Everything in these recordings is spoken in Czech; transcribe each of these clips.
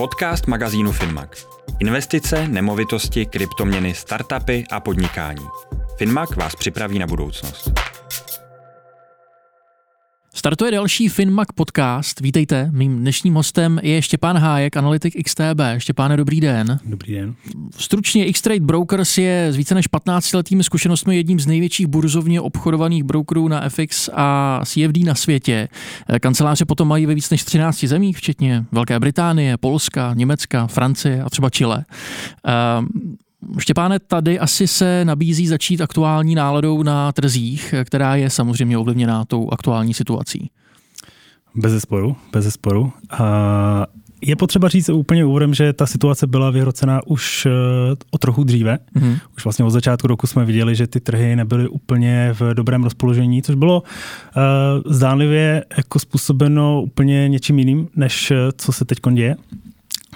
Podcast magazínu Finmac. Investice, nemovitosti, kryptoměny, startupy a podnikání. Finmac vás připraví na budoucnost. Startuje další Finmac podcast. Vítejte. Mým dnešním hostem je Štěpán Hájek, analytik XTB. Štěpáne, dobrý den. Dobrý den. Stručně X-Trade Brokers je s více než 15 letými zkušenostmi jedním z největších burzovně obchodovaných brokerů na FX a CFD na světě. Kanceláře potom mají ve víc než 13 zemích, včetně Velké Británie, Polska, Německa, Francie a třeba Chile. Ehm, Štěpáne, tady asi se nabízí začít aktuální náladou na trzích, která je samozřejmě ovlivněná tou aktuální situací. Bez zesporu, bez zesporu. A je potřeba říct úplně úvodem, že ta situace byla vyhrocená už eh, o trochu dříve. Mm-hmm. Už vlastně od začátku roku jsme viděli, že ty trhy nebyly úplně v dobrém rozpoložení, což bylo uh, zdánlivě jako způsobeno úplně něčím jiným, než eh, co se teď děje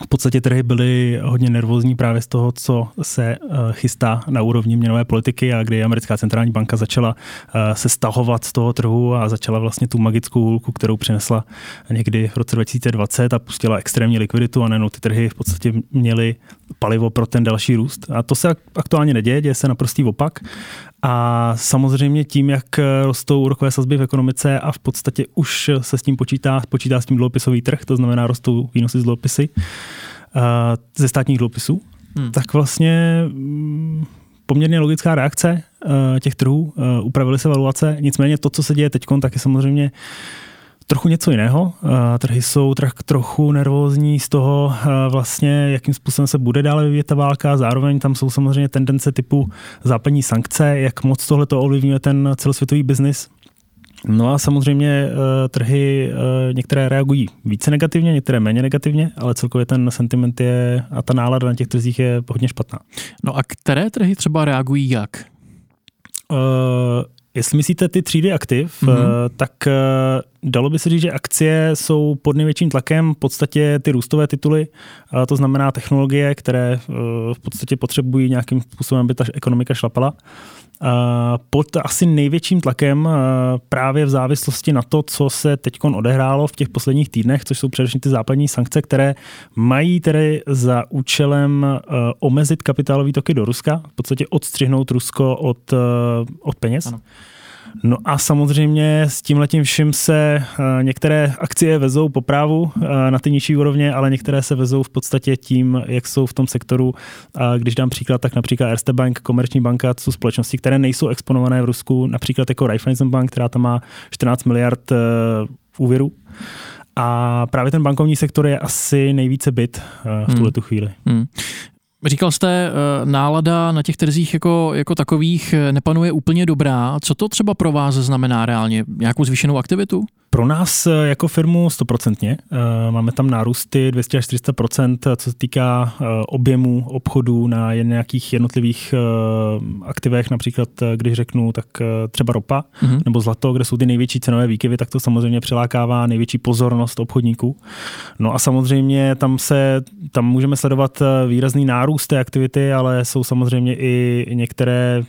v podstatě trhy byly hodně nervózní právě z toho, co se eh, chystá na úrovni měnové politiky a kdy americká centrální banka začala eh, se stahovat z toho trhu a začala vlastně tu magickou hůlku, kterou přinesla někdy v roce 2020 a pustila extrémní likviditu a nejenom ty trhy v podstatě měly palivo pro ten další růst. A to se aktuálně neděje, děje se naprostý opak. A samozřejmě tím, jak rostou úrokové sazby v ekonomice a v podstatě už se s tím počítá, počítá s tím dluhopisový trh, to znamená rostou výnosy z dluhopisy, uh, ze státních dluhopisů, hmm. tak vlastně mm, poměrně logická reakce uh, těch trhů, upravily se valuace, nicméně to, co se děje teď, tak je samozřejmě trochu něco jiného. Trhy jsou tak trochu nervózní z toho vlastně, jakým způsobem se bude dále vyvíjet ta válka. Zároveň tam jsou samozřejmě tendence typu západní sankce, jak moc tohle to ovlivňuje ten celosvětový biznis. No a samozřejmě e, trhy některé reagují více negativně, některé méně negativně, ale celkově ten sentiment je a ta nálada na těch trzích je hodně špatná. No a které trhy třeba reagují jak? Uh, Jestli myslíte ty třídy aktiv, mm-hmm. tak eh, dalo by se říct, že akcie jsou pod největším tlakem v podstatě ty růstové tituly, to znamená technologie, které eh, v podstatě potřebují nějakým způsobem, aby ta ekonomika šlapala pod asi největším tlakem právě v závislosti na to, co se teď odehrálo v těch posledních týdnech, což jsou především ty západní sankce, které mají tedy za účelem omezit kapitálové toky do Ruska, v podstatě odstřihnout Rusko od, od peněz. Ano. No a samozřejmě s tím letím vším se eh, některé akcie vezou po právu eh, na ty nižší úrovně, ale některé se vezou v podstatě tím, jak jsou v tom sektoru. Když dám příklad, tak například Erste Bank, komerční banka, jsou společnosti, které nejsou exponované v Rusku, například jako Raiffeisen Bank, která tam má 14 miliard eh, úvěru. A právě ten bankovní sektor je asi nejvíce byt v tuhle tu chvíli. Hmm. Říkal jste, eh, nálada na těch trzích jako, jako takových eh, nepanuje úplně dobrá. Co to třeba pro vás znamená reálně? Nějakou zvýšenou aktivitu? Pro nás eh, jako firmu stoprocentně. Máme tam nárůsty 200 až 400% co se týká objemu obchodů na nějakých jednotlivých aktivech, například když řeknu, tak třeba ropa mm-hmm. nebo zlato, kde jsou ty největší cenové výkyvy, tak to samozřejmě přilákává největší pozornost obchodníků. No a samozřejmě tam se, tam můžeme sledovat výrazný nárůst té aktivity, ale jsou samozřejmě i některé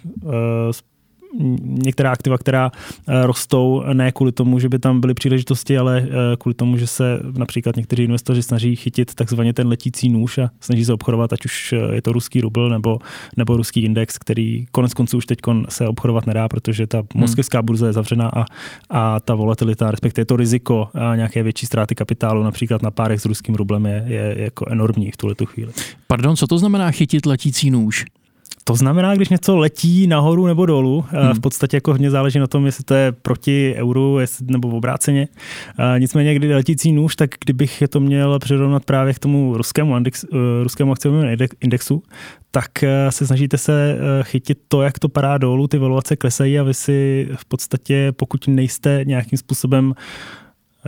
některá aktiva, která eh, rostou ne kvůli tomu, že by tam byly příležitosti, ale eh, kvůli tomu, že se například někteří investoři snaží chytit takzvaně ten letící nůž a snaží se obchodovat, ať už je to ruský rubl nebo, nebo ruský index, který konec konců už teď se obchodovat nedá, protože ta hmm. moskevská burza je zavřená a, a ta volatilita, respektive to riziko a nějaké větší ztráty kapitálu například na párech s ruským rublem je, je jako enormní v tuhle chvíli. Pardon, co to znamená chytit letící nůž? To znamená, když něco letí nahoru nebo dolů, hmm. v podstatě jako hodně záleží na tom, jestli to je proti euru jestli, nebo obráceně. Nicméně, kdy letící nůž, tak kdybych je to měl přirovnat právě k tomu ruskému, index, uh, ruskému akciovému indexu, tak uh, se snažíte se uh, chytit to, jak to padá dolů, ty valuace klesají a vy si v podstatě, pokud nejste nějakým způsobem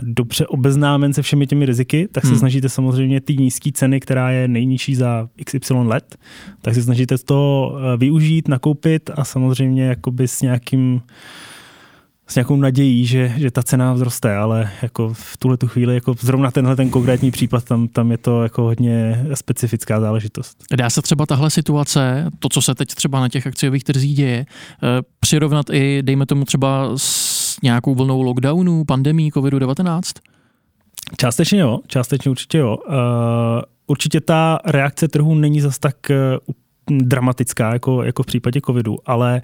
dobře obeznámen se všemi těmi riziky, tak se hmm. snažíte samozřejmě ty nízké ceny, která je nejnižší za XY let, tak se snažíte to eh, využít, nakoupit a samozřejmě jakoby s nějakým s nějakou nadějí, že, že ta cena vzroste, ale jako v tuhle tu chvíli, jako zrovna tenhle ten konkrétní případ, tam, tam je to jako hodně specifická záležitost. Dá se třeba tahle situace, to, co se teď třeba na těch akciových trzích děje, eh, přirovnat i, dejme tomu třeba s nějakou vlnou lockdownu, pandemí COVID-19? Částečně jo, částečně určitě jo. Uh, určitě ta reakce trhu není zas tak dramatická jako, jako v případě covidu, ale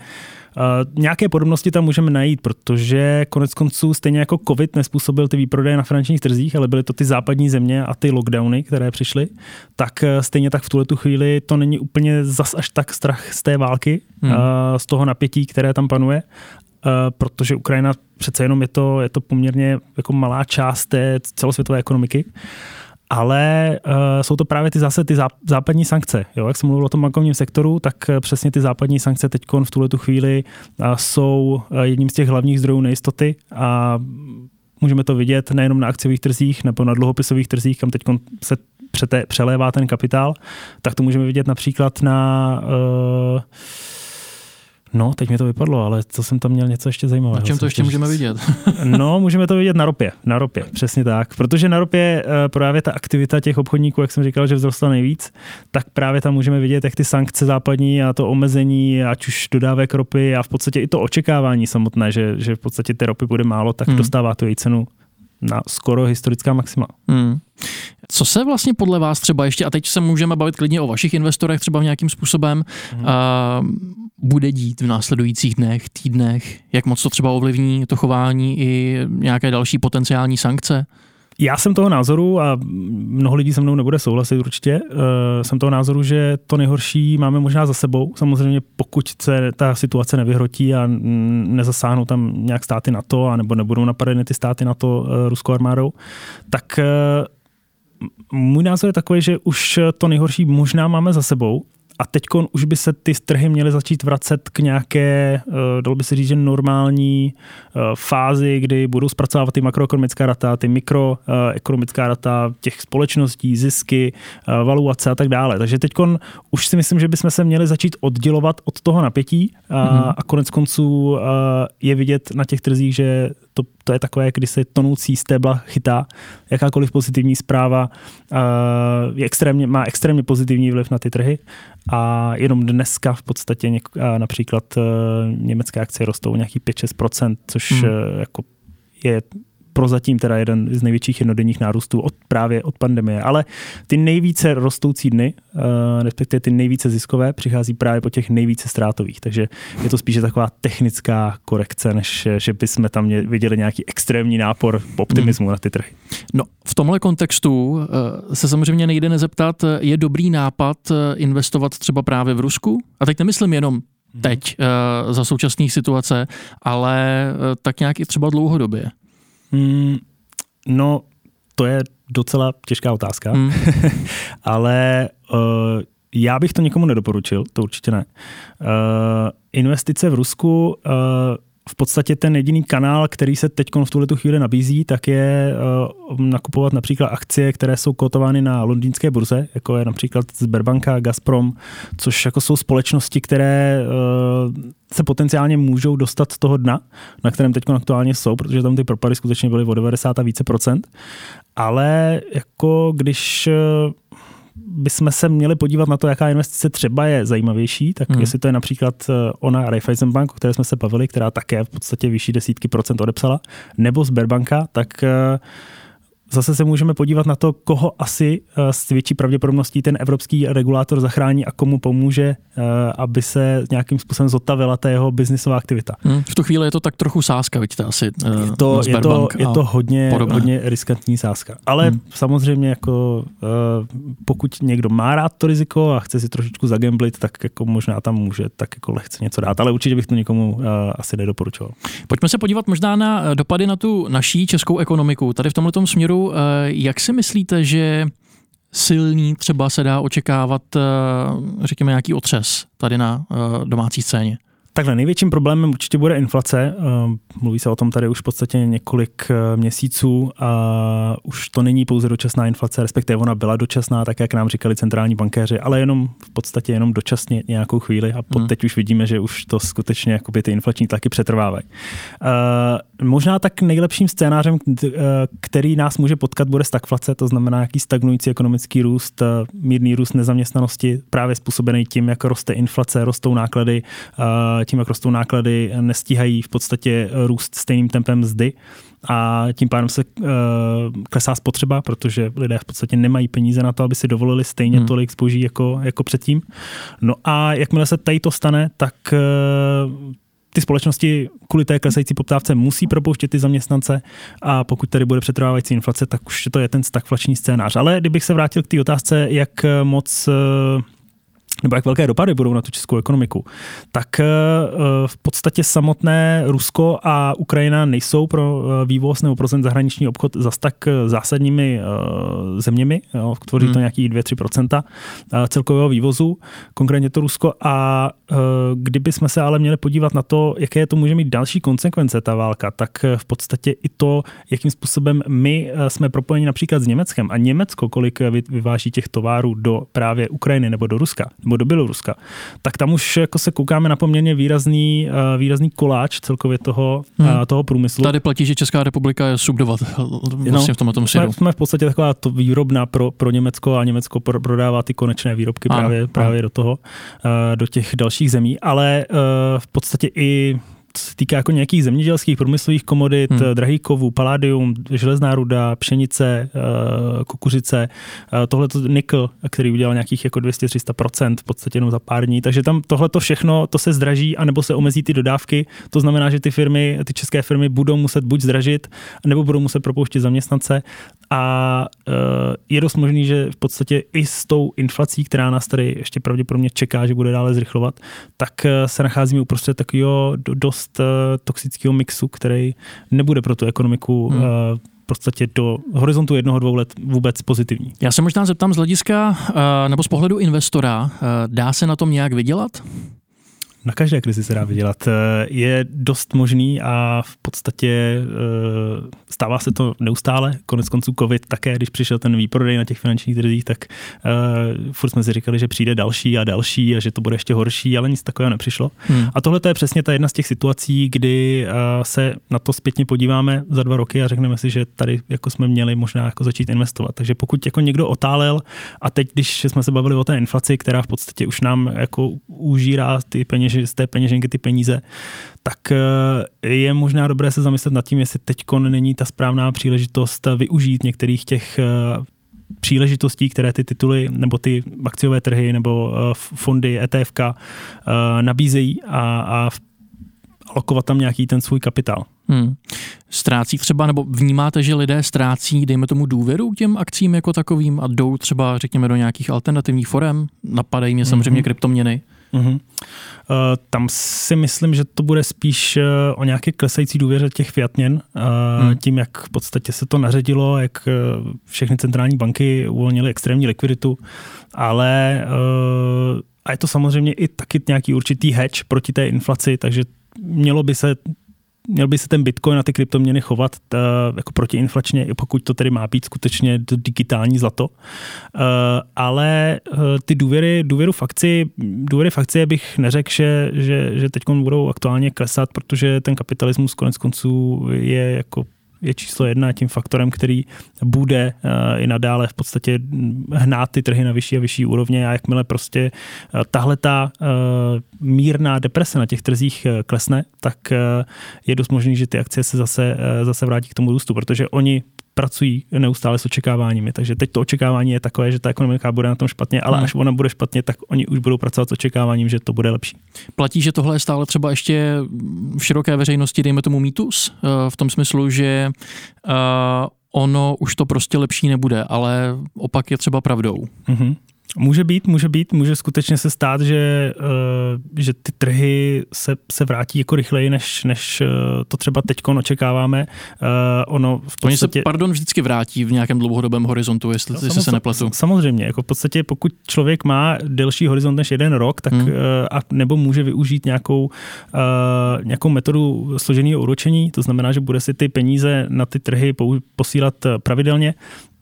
uh, nějaké podobnosti tam můžeme najít, protože konec konců stejně jako covid nespůsobil ty výprodeje na finančních trzích, ale byly to ty západní země a ty lockdowny, které přišly, tak uh, stejně tak v tuhle tu chvíli to není úplně zas až tak strach z té války, hmm. uh, z toho napětí, které tam panuje, uh, protože Ukrajina přece jenom je to, je to poměrně jako malá část té celosvětové ekonomiky ale uh, jsou to právě ty zase ty západní sankce. Jo? Jak jsem mluvil o tom bankovním sektoru, tak uh, přesně ty západní sankce teď v tuhle tu chvíli uh, jsou jedním z těch hlavních zdrojů nejistoty a můžeme to vidět nejenom na akciových trzích nebo na dluhopisových trzích, kam teď se přete, přelévá ten kapitál, tak to můžeme vidět například na uh, No, teď mi to vypadlo, ale to jsem tam měl něco ještě zajímavého. Na čem to ještě můžeme vidět? no, můžeme to vidět na ropě, na ropě, přesně tak. Protože na ropě uh, právě ta aktivita těch obchodníků, jak jsem říkal, že vzrostla nejvíc, tak právě tam můžeme vidět, jak ty sankce západní a to omezení, ať už dodávek ropy a v podstatě i to očekávání samotné, že, že v podstatě ty ropy bude málo, tak hmm. dostává tu její cenu na skoro historická maxima. Hmm. Co se vlastně podle vás třeba ještě, a teď se můžeme bavit klidně o vašich investorech třeba nějakým způsobem, hmm. uh, bude dít v následujících dnech, týdnech? Jak moc to třeba ovlivní to chování i nějaké další potenciální sankce? Já jsem toho názoru, a mnoho lidí se mnou nebude souhlasit určitě, uh, jsem toho názoru, že to nejhorší máme možná za sebou. Samozřejmě pokud se ta situace nevyhrotí a nezasáhnou tam nějak státy na to, anebo nebudou napadeny ty státy na to uh, ruskou armádou, tak uh, můj názor je takový, že už to nejhorší možná máme za sebou a teď už by se ty trhy měly začít vracet k nějaké, eh, dalo by se říct, že normální eh, fázi, kdy budou zpracovávat ty makroekonomická data, ty mikroekonomická data těch společností, zisky, eh, valuace a tak dále. Takže teď už si myslím, že bychom se měli začít oddělovat od toho napětí a, mm-hmm. a konec konců je vidět na těch trzích, že to, to je takové, když se tonoucí stébla chytá, jakákoliv pozitivní zpráva uh, je extrémně, má extrémně pozitivní vliv na ty trhy a jenom dneska v podstatě něk, uh, například uh, německé akcie rostou nějaký 5-6%, což hmm. uh, jako je prozatím teda jeden z největších jednodenních nárůstů od, právě od pandemie. Ale ty nejvíce rostoucí dny, uh, respektive ty nejvíce ziskové, přichází právě po těch nejvíce ztrátových. Takže je to spíše taková technická korekce, než že bychom tam viděli nějaký extrémní nápor optimismu hmm. na ty trhy. No, v tomhle kontextu uh, se samozřejmě nejde nezeptat, je dobrý nápad eh, investovat třeba právě v Rusku? A teď nemyslím jenom hmm. teď za současných situace, ale tak nějak i třeba dlouhodobě. Hmm, no, to je docela těžká otázka, hmm. ale uh, já bych to nikomu nedoporučil, to určitě ne. Uh, investice v Rusku uh, v podstatě ten jediný kanál, který se teď v tuhle chvíli nabízí, tak je uh, nakupovat například akcie, které jsou kotovány na londýnské burze, jako je například Sberbanka, Gazprom, což jako jsou společnosti, které uh, se potenciálně můžou dostat z toho dna, na kterém teď aktuálně jsou, protože tam ty propady skutečně byly o 90 a více procent. Ale jako když uh, bychom se měli podívat na to, jaká investice třeba je zajímavější, tak hmm. jestli to je například eh, ona Raiffeisen Bank, o které jsme se bavili, která také v podstatě vyšší desítky procent odepsala, nebo Sberbanka, tak uh, Zase se můžeme podívat na to, koho asi eh, s větší pravděpodobností ten evropský regulátor zachrání a komu pomůže, eh, aby se nějakým způsobem zotavila ta jeho biznisová aktivita. Hmm, v tu chvíli je to tak trochu sáska, vidíte asi. Eh, je to, je to, je to hodně, hodně riskantní sáska. Ale hmm. samozřejmě jako pokud někdo má rád to riziko a chce si trošičku zagamblit, tak jako možná tam může tak jako lehce něco dát, ale určitě bych to nikomu asi nedoporučoval. Pojďme se podívat možná na dopady na tu naší českou ekonomiku. Tady v tomto směru Eh, jak si myslíte, že silný třeba se dá očekávat, eh, řekněme, nějaký otřes tady na eh, domácí scéně? Takhle největším problémem určitě bude inflace. Ehm, mluví se o tom tady už v podstatě několik eh, měsíců a už to není pouze dočasná inflace, respektive ona byla dočasná, tak jak nám říkali centrální bankéři, ale jenom v podstatě jenom dočasně nějakou chvíli a pod hmm. teď už vidíme, že už to skutečně jakoby ty inflační tlaky přetrvávají. Uh, možná tak nejlepším scénářem, eh, který nás může potkat, bude stagflace, to znamená nějaký stagnující ekonomický růst, mírný růst nezaměstnanosti, právě způsobený tím, jak roste inflace, rostou náklady, tím, jak rostou náklady, nestíhají v podstatě růst stejným tempem mzdy a tím pádem se uh, klesá spotřeba, protože lidé v podstatě nemají peníze na to, aby si dovolili stejně hmm. tolik zboží jako, jako předtím. No a jakmile se tady to stane, tak uh, ty společnosti kvůli té klesající poptávce musí propouštět ty zaměstnance a pokud tady bude přetrvávající inflace, tak už to je ten stagflační scénář. Ale kdybych se vrátil k té otázce, jak moc uh, nebo jak velké dopady budou na tu českou ekonomiku, tak eh, v podstatě samotné Rusko a Ukrajina nejsou pro eh, vývoz nebo pro ten zahraniční obchod zas tak eh, zásadními zeměmi. Jo, tvoří to hmm. nějakých 2-3% celkového vývozu, konkrétně to Rusko. A kdyby jsme se ale měli podívat na to, jaké to může mít další konsekvence ta válka, tak v podstatě i to, jakým způsobem my jsme propojeni například s Německem a Německo, kolik vyváží těch tovarů do právě Ukrajiny nebo do Ruska, nebo do Běloruska, tak tam už jako se koukáme na poměrně výrazný, uh, výrazný koláč celkově toho, hmm. uh, toho průmyslu. Tady platí, že Česká republika je subdovatel vlastně no, v tomhle jsme, jsme v podstatě taková to výrobna pro, pro Německo a Německo prodává ty konečné výrobky ano, právě, právě do toho, do těch dalších zemí, ale v podstatě i co se týká jako nějakých zemědělských průmyslových komodit, hmm. drahý kovů, paládium, železná ruda, pšenice, eh, kukuřice, eh, tohle to nikl, který udělal nějakých jako 200-300% v podstatě jenom za pár dní. Takže tam tohle to všechno, to se zdraží, anebo se omezí ty dodávky. To znamená, že ty firmy, ty české firmy budou muset buď zdražit, nebo budou muset propouštět zaměstnance a eh, je dost možný, že v podstatě i s tou inflací, která nás tady ještě pravděpodobně čeká, že bude dále zrychlovat, tak se nacházíme uprostřed takového dost uh, toxického mixu, který nebude pro tu ekonomiku hmm. v podstatě do horizontu jednoho, dvou let vůbec pozitivní. Já se možná zeptám z hlediska nebo z pohledu investora, dá se na tom nějak vydělat? Na každé krizi se dá vydělat. Eh, je dost možný a v podstatě eh, stává se to neustále. Konec konců COVID také, když přišel ten výprodej na těch finančních trzích, tak uh, furt jsme si říkali, že přijde další a další a že to bude ještě horší, ale nic takového nepřišlo. Hmm. A tohle je přesně ta jedna z těch situací, kdy se na to zpětně podíváme za dva roky a řekneme si, že tady jako jsme měli možná jako začít investovat. Takže pokud jako někdo otálel a teď, když jsme se bavili o té inflaci, která v podstatě už nám jako užírá ty peněže peněž, z té peněženky ty peníze, tak eh, je možná dobré se zamyslet nad tím, jestli teď není ta správná příležitost využít některých těch eh, příležitostí, které ty tituly nebo ty akciové trhy nebo eh, fondy ETF nabízejí a, a alokovat tam nějaký ten svůj kapitál. Hmm. Ztrácí třeba, nebo vnímáte, že lidé ztrácí, dejme tomu, důvěru k těm akcím jako takovým a jdou třeba, řekněme, do nějakých alternativních forem? Napadají mě samozřejmě mm-hmm. kryptoměny. Mm-hmm. Uh, tam si myslím, že to bude spíš uh, o nějaké klesající důvěře těch fiatněn, uh, hmm. tím, jak v podstatě se to naředilo, jak všechny centrální banky uvolnily extrémní likviditu, ale a je to samozřejmě i taky nějaký určitý hedge proti té inflaci, takže mělo by se měl by se ten Bitcoin a ty kryptoměny chovat uh, jako protiinflačně, pokud to tedy má být skutečně digitální zlato. Uh, ale uh, ty důvěry, důvěru fakci, důvěry fakci bych neřekl, že, že, že teď budou aktuálně klesat, protože ten kapitalismus konec konců je jako je číslo jedna tím faktorem, který bude uh, i nadále v podstatě hnát ty trhy na vyšší a vyšší úrovně a jakmile prostě uh, tahle ta uh, mírná deprese na těch trzích klesne, tak je dost možný, že ty akcie se zase, zase vrátí k tomu růstu, protože oni pracují neustále s očekáváními. Takže teď to očekávání je takové, že ta ekonomika bude na tom špatně, ale hmm. až ona bude špatně, tak oni už budou pracovat s očekáváním, že to bude lepší. Platí, že tohle je stále třeba ještě v široké veřejnosti, dejme tomu mýtus, eh, v tom smyslu, že uh, ono už to prostě lepší nebude, ale opak je třeba pravdou. Mm-hmm. Může být, může být, může skutečně se stát, že, uh, že ty trhy se, se vrátí jako rychleji, než, než uh, to třeba teď očekáváme. Uh, ono v podstatě... Oni se, pardon, vždycky vrátí v nějakém dlouhodobém horizontu, jestli, no, jestli se nepletu. Samozřejmě, jako v podstatě pokud člověk má delší horizont než jeden rok, tak hmm. a nebo může využít nějakou, nějakou metodu složeného úročení, to znamená, že bude si ty peníze na ty trhy posílat pravidelně,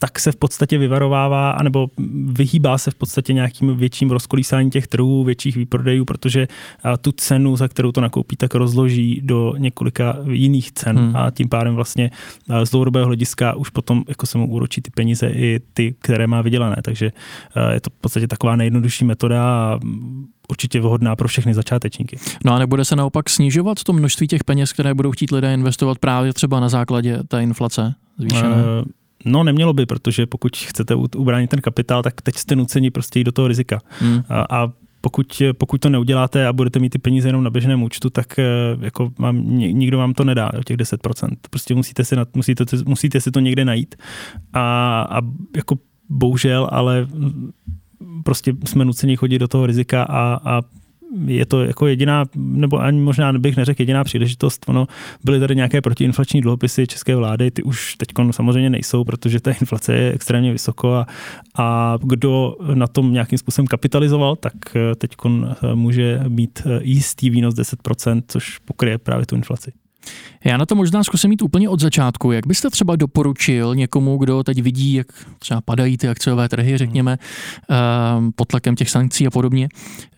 tak se v podstatě vyvarovává, anebo vyhýbá se v podstatě nějakým větším rozkolísání těch trhů, větších výprodejů, protože tu cenu, za kterou to nakoupí, tak rozloží do několika jiných cen hmm. a tím pádem vlastně z dlouhodobého hlediska už potom jako se mu úročí ty peníze i ty, které má vydělané. Takže je to v podstatě taková nejjednodušší metoda a určitě vhodná pro všechny začátečníky. No a nebude se naopak snižovat to množství těch peněz, které budou chtít lidé investovat právě třeba na základě té inflace zvýšené? Uh, No nemělo by, protože pokud chcete ubránit ten kapitál, tak teď jste nuceni prostě jít do toho rizika. Hmm. A, a pokud, pokud to neuděláte a budete mít ty peníze jenom na běžném účtu, tak eh, jako vám, nikdo vám to nedá, těch 10%. Prostě musíte si, na, musíte, musíte si to někde najít. A, a jako bohužel, ale prostě jsme nuceni chodit do toho rizika a, a je to jako jediná, nebo ani možná bych neřekl jediná příležitost. Ono byly tady nějaké protiinflační dluhopisy české vlády, ty už teď samozřejmě nejsou, protože ta inflace je extrémně vysoko a, a kdo na tom nějakým způsobem kapitalizoval, tak teď může mít jistý výnos 10%, což pokryje právě tu inflaci. Já na to možná zkusím mít úplně od začátku. Jak byste třeba doporučil někomu, kdo teď vidí, jak třeba padají ty akciové trhy, řekněme, ehm, pod tlakem těch sankcí a podobně,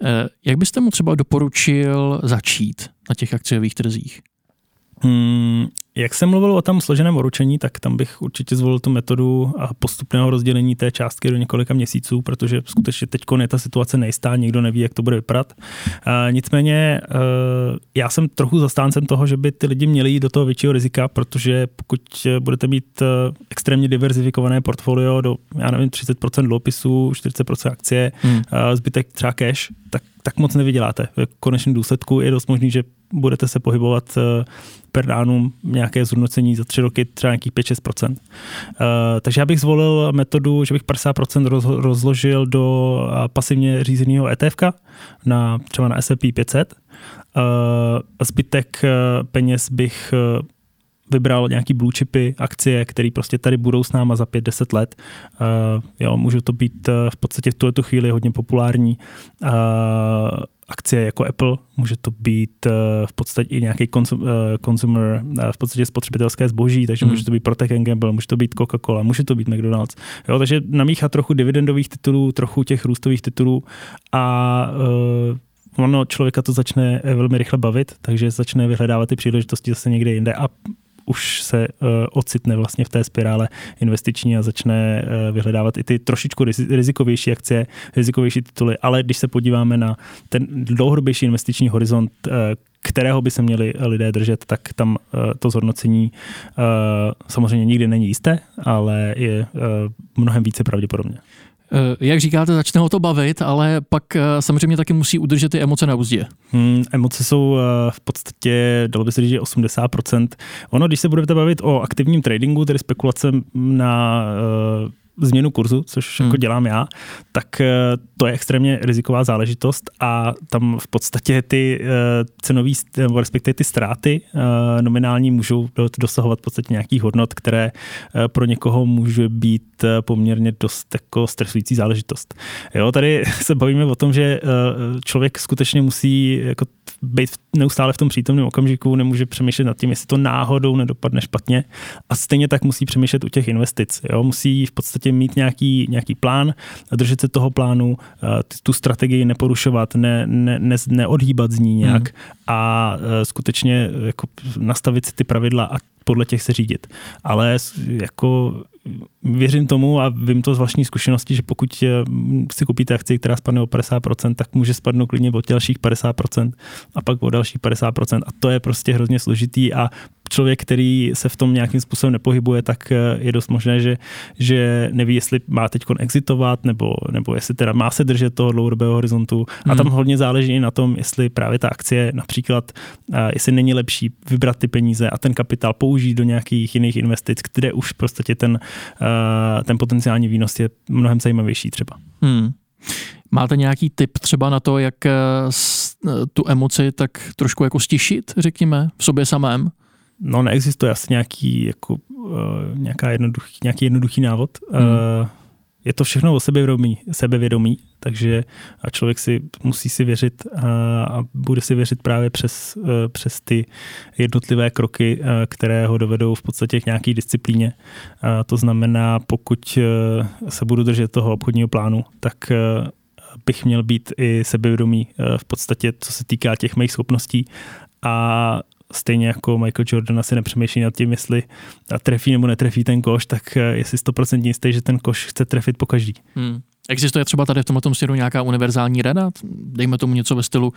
eh, jak byste mu třeba doporučil začít na těch akciových trzích? Hmm, jak jsem mluvil o tom složeném oručení, tak tam bych určitě zvolil tu metodu a postupného rozdělení té částky do několika měsíců, protože skutečně teď je ta situace nejistá, nikdo neví, jak to bude vypadat. nicméně já jsem trochu zastáncem toho, že by ty lidi měli jít do toho většího rizika, protože pokud budete mít extrémně diverzifikované portfolio do, já nevím, 30% dluhopisů, 40% akcie, hmm. zbytek třeba cash, tak, tak moc nevyděláte. V konečném důsledku je dost možný, že budete se pohybovat per annum nějaké zhodnocení za tři roky třeba nějakých 5-6%. Uh, eh, takže já bych zvolil metodu, že bych 50% roz, rozložil do uh, pasivně řízeného ETF na třeba na S&P 500. Uh, zbytek uh, peněz bych vybral nějaký blue chipy, akcie, které prostě tady budou s náma za 5-10 let. Uh, jo, můžu to být uh, v podstatě v tuto chvíli hodně populární. Uh, akcie jako Apple, může to být uh, v podstatě i nějaký uh, consumer, uh, v podstatě spotřebitelské zboží, takže mm. může to být Procter Gamble, může to být Coca-Cola, může to být McDonald's. Jo, takže namíchat trochu dividendových titulů, trochu těch růstových titulů a uh, ono člověka to začne velmi rychle bavit, takže začne vyhledávat ty příležitosti zase někde jinde a už se uh, ocitne vlastně v té spirále investiční a začne uh, vyhledávat i ty trošičku rizikovější akcie, rizikovější tituly, ale když se podíváme na ten dlouhodobější investiční horizont, uh, kterého by se měli lidé držet, tak tam to zhodnocení samozřejmě nikdy není jisté, ale je mnohem více pravděpodobně. Eh, jak říkáte, začne ho to bavit, ale pak eh, samozřejmě taky musí udržet ty emoce na úzdě. Hmm, emoce jsou eh, v podstatě, dalo by se říct, že 80%. Ono, když se budete bavit o aktivním tradingu, tedy spekulace na změnu kurzu, což hmm. jako dělám já, tak eh, to je extrémně riziková záležitost a tam v podstatě ty cenový, nebo respektive ty ztráty uh, nominální můžou dosahovat v podstatě nějakých hodnot, které pro někoho může být poměrně dost jako stresující záležitost. Jo, tady se bavíme o tom, že člověk skutečně musí jako být neustále v tom přítomném okamžiku, nemůže přemýšlet nad tím, jestli to náhodou nedopadne špatně a stejně tak musí přemýšlet u těch investic. Jo? Musí v podstatě mít nějaký, nějaký plán, držet se toho plánu, eh, tu strategii neporušovat, ne, ne, ne, neodhýbat z ní nějak mm. a eh, skutečně jako nastavit si ty pravidla a podle těch se řídit. Ale jako věřím tomu a vím to z vlastní zkušenosti, že pokud eh, si koupíte akci, která spadne o 50%, tak může spadnout klidně o dalších 50% a pak o dalších 50% a to je prostě hrozně složitý a člověk, který se v tom nějakým způsobem nepohybuje, tak eh, je dost možné, že, že neví, jestli má teď exitovat, nebo, nebo jestli teda má se držet toho dlouhodobého horizontu. Hmm. A tam hodně záleží i na tom, jestli právě ta akcie například, eh, jestli není lepší vybrat ty peníze a ten kapitál použít do nějakých jiných investic, kde už prostě ten, eh, ten potenciální výnos je mnohem zajímavější třeba. Hmm. Máte nějaký tip třeba na to, jak tu emoci tak trošku jako stišit, řekněme, v sobě samém? No neexistuje asi nějaký, jako, uh, nějaká jednoduchý, nějaký jednoduchý návod. Hmm. Uh, je to všechno o sebevědomí, sebevědomí takže a člověk si musí si věřit a, a bude si věřit právě přes, přes ty jednotlivé kroky, které ho dovedou v podstatě k nějaké disciplíně. A to znamená, pokud se budu držet toho obchodního plánu, tak bych měl být i sebevědomý v podstatě, co se týká těch mých schopností a stejně jako Michael Jordan asi nepřemýšlí nad tím, jestli trefí nebo netrefí ten koš, tak je si 100% jistý, že ten koš chce trefit po každý. Hmm. Existuje třeba tady v tomto směru nějaká univerzální rada? Dejme tomu něco ve stylu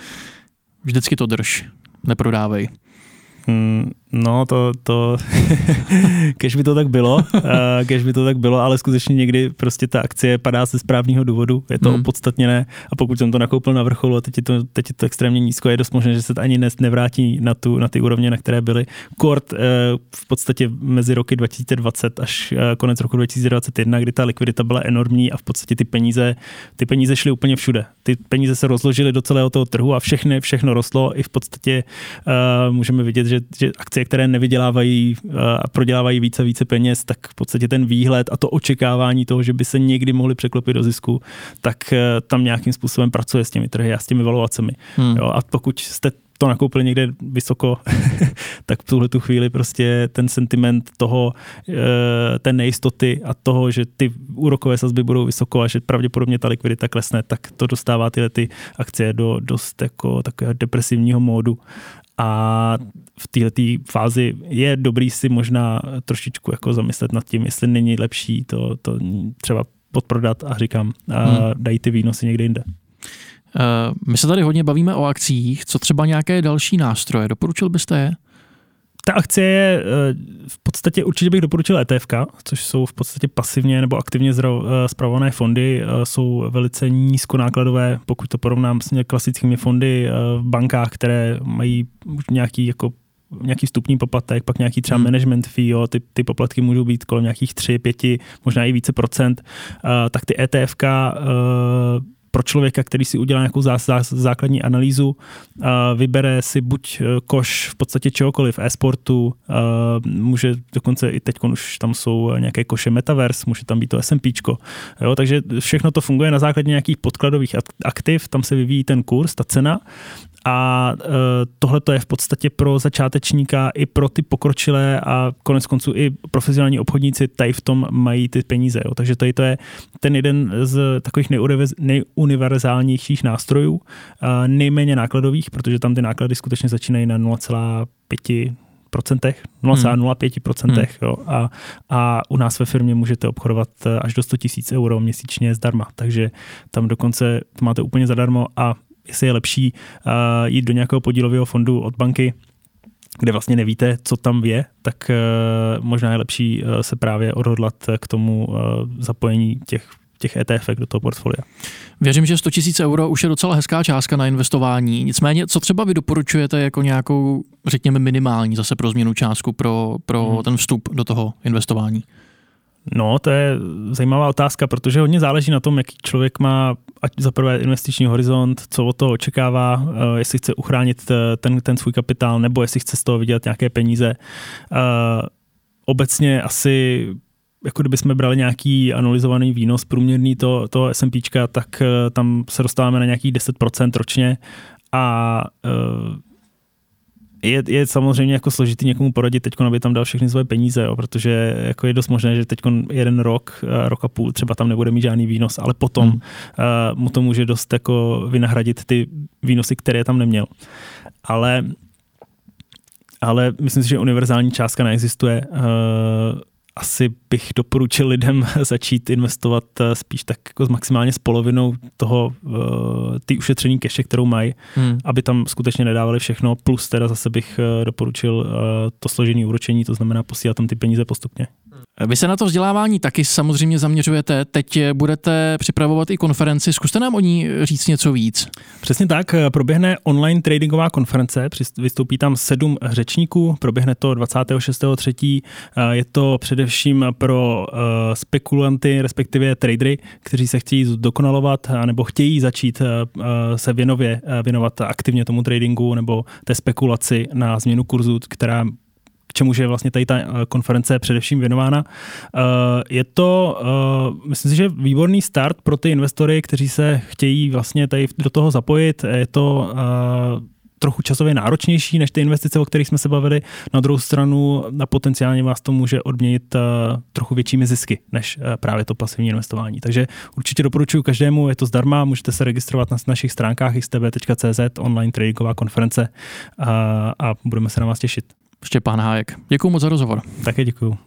vždycky to drž, neprodávej. Hmm, no, to, to kež by to tak bylo, uh, kež by to tak bylo, ale skutečně někdy prostě ta akcie padá ze správného důvodu, je to hmm. opodstatněné a pokud jsem to nakoupil na vrcholu a teď je to, teď je to extrémně nízko, je dost možné, že se to ani dnes nevrátí na, tu, na ty úrovně, na které byly. Kort uh, v podstatě mezi roky 2020 až uh, konec roku 2021, kdy ta likvidita byla enormní a v podstatě ty peníze, ty peníze šly úplně všude. Ty peníze se rozložily do celého toho trhu a všechny, všechno rostlo i v podstatě můžeme vidět, že, že akcie, které nevydělávají a prodělávají více a více peněz, tak v podstatě ten výhled a to očekávání toho, že by se někdy mohli překlopit do zisku, tak e, tam nějakým způsobem pracuje s těmi trhy a s těmi valuacemi. Hmm. Jo, a pokud jste to nakoupili někde vysoko, tak v tuhle tu chvíli prostě ten sentiment toho, e, té nejistoty a toho, že ty úrokové sazby budou vysoko a že pravděpodobně ta likvidita klesne, tak to dostává tyhle ty akcie do dost jako takového depresivního módu a v této fázi je dobrý si možná trošičku jako zamyslet nad tím, jestli není lepší to, to třeba podprodat a říkám, a hmm. dají ty výnosy někde jinde. Uh, my se tady hodně bavíme o akcích. Co třeba nějaké další nástroje? Doporučil byste je? Ta akcie je eh, v podstatě určitě bych doporučil ETF, což jsou v podstatě pasivně nebo aktivně zpravované eh, fondy, eh, jsou velice nízkonákladové, pokud to porovnám s klasickými fondy v bankách, které mají nějaký jako nějaký vstupní poplatek, pak nějaký třeba hmm. management fee, jo, ty, ty poplatky můžou být kolem nějakých 3, 5, možná i více procent, uh, tak ty ETF uh, pro člověka, který si udělá nějakou zá, zá, základní analýzu, uh, vybere si buď eh, koš v podstatě čehokoliv, e-sportu, uh, může dokonce i teď už tam jsou nějaké koše Metaverse, může tam být to SMPčko, jo, takže všechno to funguje na základě nějakých podkladových aktiv, tam se vyvíjí ten kurz, ta cena a e, tohle to je v podstatě pro začátečníka i pro ty pokročilé a konec konců i profesionální obchodníci tady v tom mají ty peníze. Jo. Takže tady to je ten jeden z takových nejuniverzálnějších nástrojů, nejméně nákladových, protože tam ty náklady skutečně začínají na 0,5 procentech, 0,05 procentech. Hmm. Jo, a, a u nás ve firmě můžete obchodovat e, až do 100 tisíc euro měsíčně zdarma, takže tam dokonce to máte úplně zadarmo a jestli je lepší uh, jít do nějakého podílového fondu od banky, kde vlastně nevíte, co tam je, tak uh, možná je lepší uh, se právě odhodlat k tomu uh, zapojení těch těch ETF do toho portfolia. Věřím, že 100 000 euro už je docela hezká částka na investování. Nicméně, co třeba vy doporučujete jako nějakou, řekněme, minimální zase pro změnu částku pro, pro hmm. ten vstup do toho investování? No, to je zajímavá otázka, protože hodně záleží na tom, jaký člověk má ať za prvé investiční horizont, co od toho očekává, eh, jestli chce uchránit eh, ten, ten svůj kapitál, nebo jestli chce z toho vydělat nějaké peníze. Eh, obecně asi jako kdyby jsme brali nějaký analyzovaný výnos průměrný to, to S&Pčka, tak tam se dostáváme na nějakých 10% ročně a je, je samozřejmě jako složitý někomu poradit teď, aby tam dal všechny svoje peníze, jo, protože jako je dost možné, že teď jeden rok, eh, rok a půl třeba tam nebude mít žádný výnos, ale potom hmm. uh, mu to může dost jako vynahradit ty výnosy, které tam neměl. Ale ale myslím si, že univerzální částka neexistuje. Uh, asi bych doporučil lidem začít investovat eh, spíš tak jako s maximálně s polovinou toho, uh, ty ušetření keše, kterou mají, hmm. aby tam skutečně nedávali všechno, plus teda zase bych uh, doporučil to složení úročení, to znamená posílat tam ty peníze postupně. Vy se na to vzdělávání taky samozřejmě zaměřujete. Teď budete připravovat i konferenci. Zkuste nám o ní říct něco víc. Přesně tak. Proběhne online tradingová konference. Vystoupí tam sedm řečníků. Proběhne to 26.3. Je to především pro eh, spekulanty, respektive tradery, kteří se chtějí dokonalovat nebo chtějí začít eh, se věnově, eh, věnovat aktivně tomu tradingu nebo té spekulaci na změnu kurzu, která čemu je vlastně tady ta konference především věnována. Je to, myslím si, že výborný start pro ty investory, kteří se chtějí vlastně tady do toho zapojit. Je to trochu časově náročnější než ty investice, o kterých jsme se bavili. Na druhou stranu na potenciálně vás to může odměnit trochu většími zisky než právě to pasivní investování. Takže určitě doporučuji každému, je to zdarma, můžete se registrovat na našich stránkách xtb.cz, online tradingová konference a budeme se na vás těšit. Štěpán Hájek. Děkuji moc za rozhovor. Také děkuji.